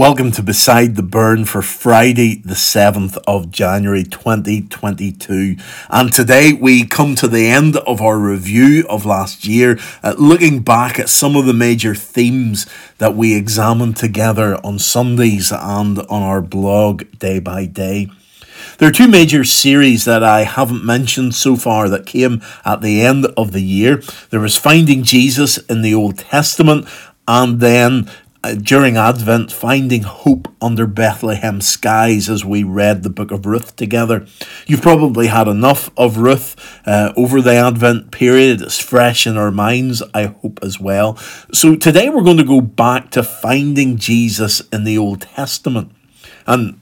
Welcome to Beside the Burn for Friday, the 7th of January 2022. And today we come to the end of our review of last year, uh, looking back at some of the major themes that we examined together on Sundays and on our blog day by day. There are two major series that I haven't mentioned so far that came at the end of the year. There was Finding Jesus in the Old Testament, and then uh, during Advent, finding hope under Bethlehem skies as we read the book of Ruth together. You've probably had enough of Ruth uh, over the Advent period. It's fresh in our minds, I hope, as well. So today we're going to go back to finding Jesus in the Old Testament. And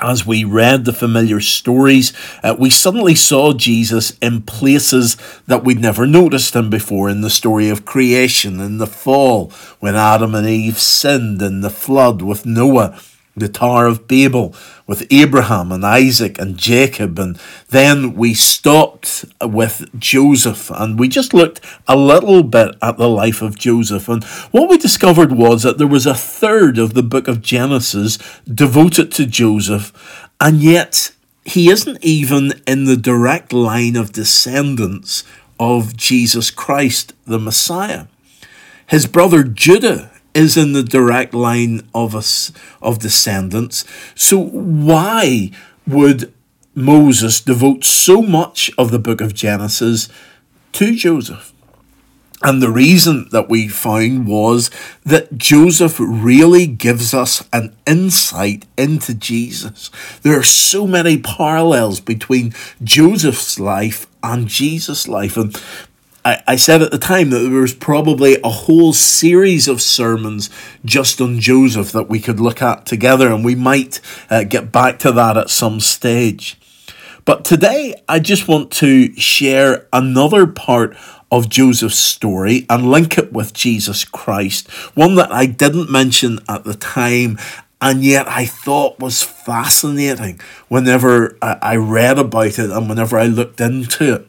as we read the familiar stories, uh, we suddenly saw Jesus in places that we'd never noticed him before in the story of creation, in the fall, when Adam and Eve sinned, in the flood with Noah, the Tower of Babel with Abraham and Isaac and Jacob. And then we stopped with Joseph and we just looked a little bit at the life of Joseph. And what we discovered was that there was a third of the book of Genesis devoted to Joseph, and yet he isn't even in the direct line of descendants of Jesus Christ, the Messiah. His brother Judah is in the direct line of us of descendants. So why would Moses devote so much of the book of Genesis to Joseph? And the reason that we found was that Joseph really gives us an insight into Jesus. There are so many parallels between Joseph's life and Jesus' life. And I, I said at the time that there was probably a whole series of sermons just on Joseph that we could look at together, and we might uh, get back to that at some stage. But today, I just want to share another part of Joseph's story and link it with Jesus Christ, one that I didn't mention at the time and yet I thought was fascinating whenever I read about it and whenever I looked into it.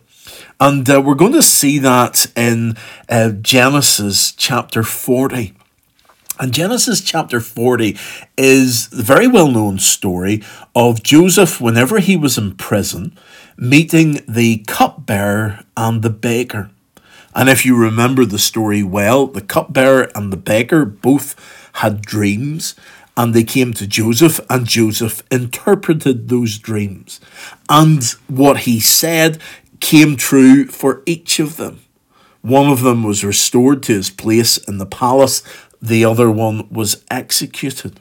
And uh, we're going to see that in uh, Genesis chapter 40. And Genesis chapter 40 is the very well known story of Joseph, whenever he was in prison, meeting the cupbearer and the baker. And if you remember the story well, the cupbearer and the baker both had dreams and they came to Joseph, and Joseph interpreted those dreams. And what he said came true for each of them. One of them was restored to his place in the palace, the other one was executed.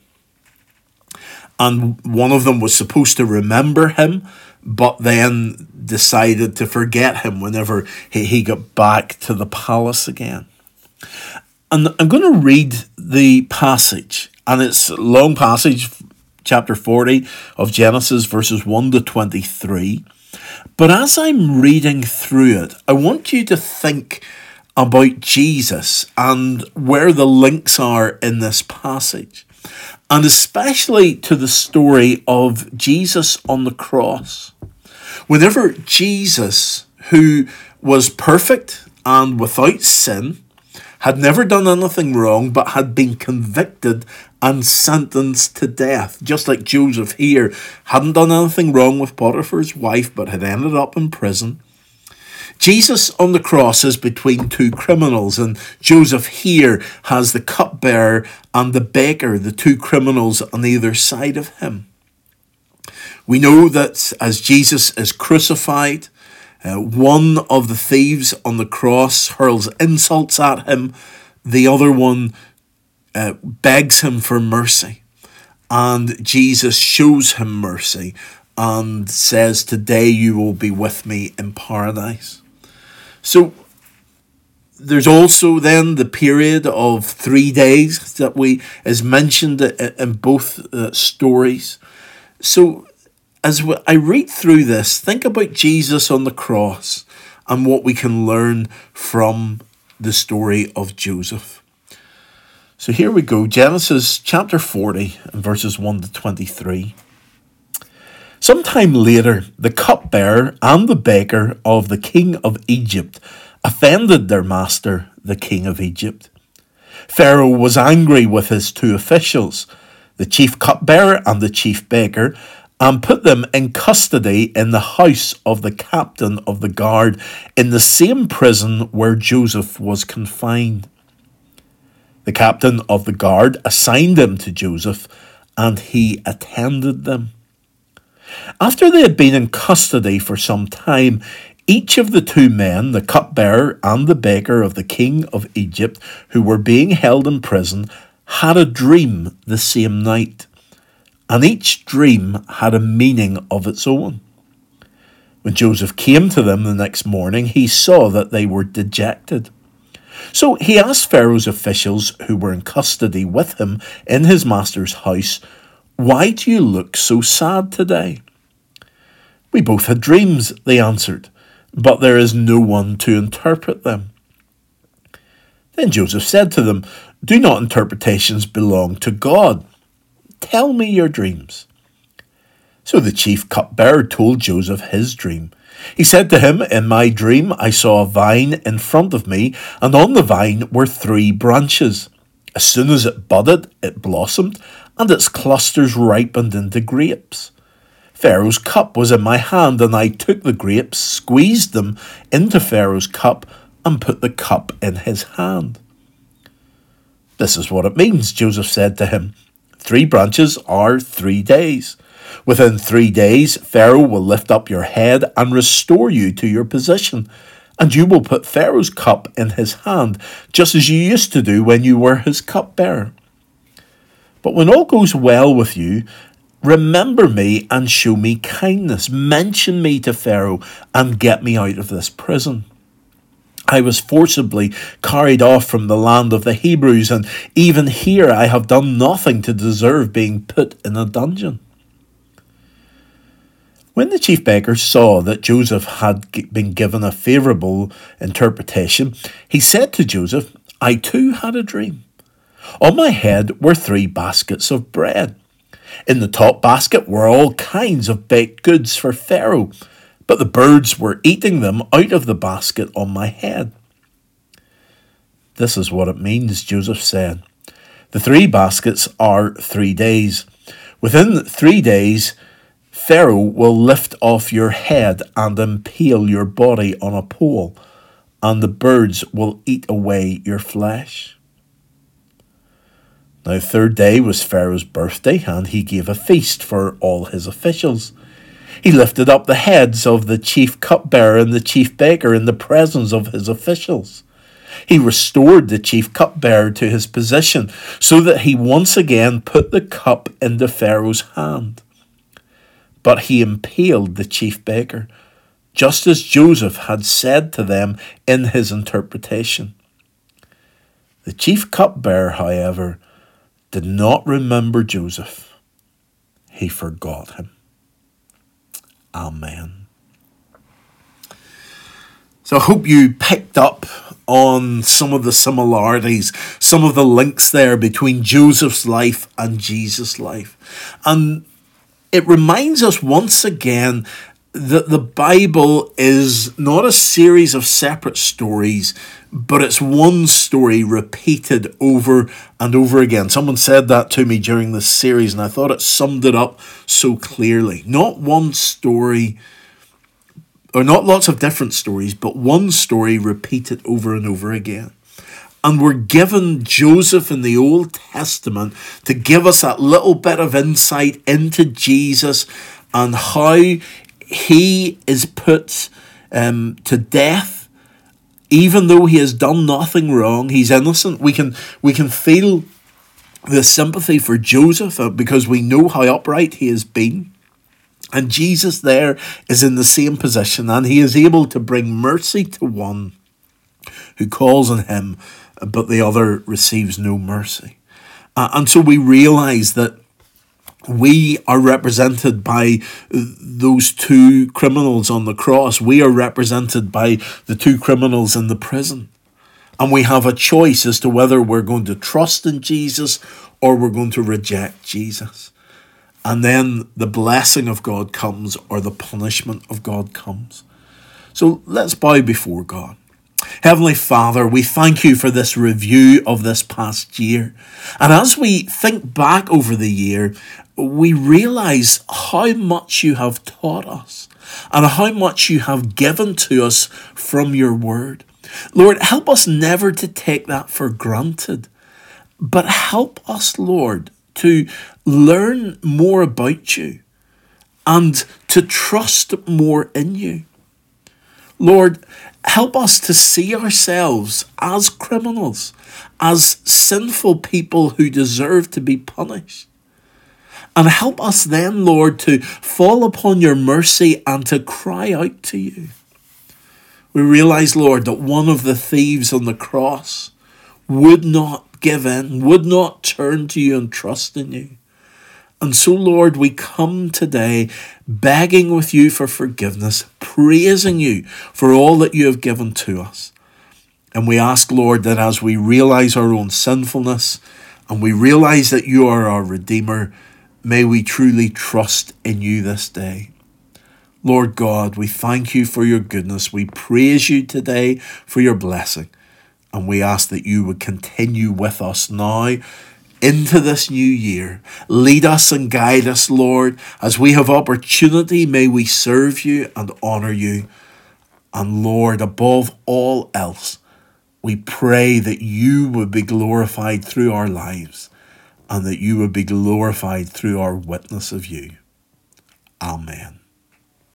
And one of them was supposed to remember him, but then decided to forget him whenever he, he got back to the palace again. And I'm going to read the passage, and it's a long passage, chapter 40 of Genesis, verses 1 to 23. But as I'm reading through it, I want you to think about Jesus and where the links are in this passage, and especially to the story of Jesus on the cross. Whenever Jesus, who was perfect and without sin, had never done anything wrong but had been convicted and sentenced to death. Just like Joseph here hadn't done anything wrong with Potiphar's wife but had ended up in prison. Jesus on the cross is between two criminals, and Joseph here has the cupbearer and the baker, the two criminals on either side of him. We know that as Jesus is crucified, uh, one of the thieves on the cross hurls insults at him, the other one uh, begs him for mercy. And Jesus shows him mercy and says, Today you will be with me in paradise. So there's also then the period of three days that we is mentioned in both uh, stories. So as I read through this, think about Jesus on the cross and what we can learn from the story of Joseph. So here we go Genesis chapter 40 and verses 1 to 23. Sometime later, the cupbearer and the baker of the king of Egypt offended their master, the king of Egypt. Pharaoh was angry with his two officials the chief cupbearer and the chief baker, and put them in custody in the house of the captain of the guard in the same prison where Joseph was confined. The captain of the guard assigned them to Joseph, and he attended them. After they had been in custody for some time, each of the two men, the cupbearer and the baker of the king of Egypt, who were being held in prison, had a dream the same night and each dream had a meaning of its own. When Joseph came to them the next morning, he saw that they were dejected. So he asked Pharaoh's officials who were in custody with him in his master's house, Why do you look so sad today? We both had dreams, they answered, but there is no one to interpret them. Then Joseph said to them, Do not interpretations belong to God? Tell me your dreams. So the chief cupbearer told Joseph his dream. He said to him, In my dream, I saw a vine in front of me, and on the vine were three branches. As soon as it budded, it blossomed, and its clusters ripened into grapes. Pharaoh's cup was in my hand, and I took the grapes, squeezed them into Pharaoh's cup, and put the cup in his hand. This is what it means, Joseph said to him. Three branches are three days. Within three days, Pharaoh will lift up your head and restore you to your position, and you will put Pharaoh's cup in his hand, just as you used to do when you were his cupbearer. But when all goes well with you, remember me and show me kindness. Mention me to Pharaoh and get me out of this prison. I was forcibly carried off from the land of the Hebrews, and even here I have done nothing to deserve being put in a dungeon. When the chief baker saw that Joseph had been given a favourable interpretation, he said to Joseph, I too had a dream. On my head were three baskets of bread. In the top basket were all kinds of baked goods for Pharaoh but the birds were eating them out of the basket on my head. This is what it means, Joseph said. The three baskets are three days. Within three days, Pharaoh will lift off your head and impale your body on a pole, and the birds will eat away your flesh. Now, third day was Pharaoh's birthday, and he gave a feast for all his officials. He lifted up the heads of the chief cupbearer and the chief baker in the presence of his officials. He restored the chief cupbearer to his position so that he once again put the cup into Pharaoh's hand. But he impaled the chief baker, just as Joseph had said to them in his interpretation. The chief cupbearer, however, did not remember Joseph. He forgot him. Amen. So I hope you picked up on some of the similarities, some of the links there between Joseph's life and Jesus' life. And it reminds us once again that the Bible is not a series of separate stories, but it's one story repeated over and over again. Someone said that to me during this series, and I thought it summed it up so clearly. Not one story, or not lots of different stories, but one story repeated over and over again. And we're given Joseph in the Old Testament to give us that little bit of insight into Jesus and how he is put um, to death even though he has done nothing wrong, he's innocent. We can we can feel the sympathy for Joseph uh, because we know how upright he has been. And Jesus there is in the same position, and he is able to bring mercy to one who calls on him, but the other receives no mercy. Uh, and so we realize that we are represented by those two criminals on the cross. We are represented by the two criminals in the prison. And we have a choice as to whether we're going to trust in Jesus or we're going to reject Jesus. And then the blessing of God comes or the punishment of God comes. So let's bow before God. Heavenly Father, we thank you for this review of this past year. And as we think back over the year, we realize how much you have taught us and how much you have given to us from your word. Lord, help us never to take that for granted, but help us, Lord, to learn more about you and to trust more in you. Lord, help us to see ourselves as criminals, as sinful people who deserve to be punished. And help us then, Lord, to fall upon your mercy and to cry out to you. We realize, Lord, that one of the thieves on the cross would not give in, would not turn to you and trust in you. And so, Lord, we come today begging with you for forgiveness, praising you for all that you have given to us. And we ask, Lord, that as we realize our own sinfulness and we realize that you are our Redeemer, may we truly trust in you this day. Lord God, we thank you for your goodness. We praise you today for your blessing. And we ask that you would continue with us now into this new year. Lead us and guide us, Lord. As we have opportunity, may we serve you and honour you. And Lord, above all else, we pray that you would be glorified through our lives and that you would be glorified through our witness of you. Amen.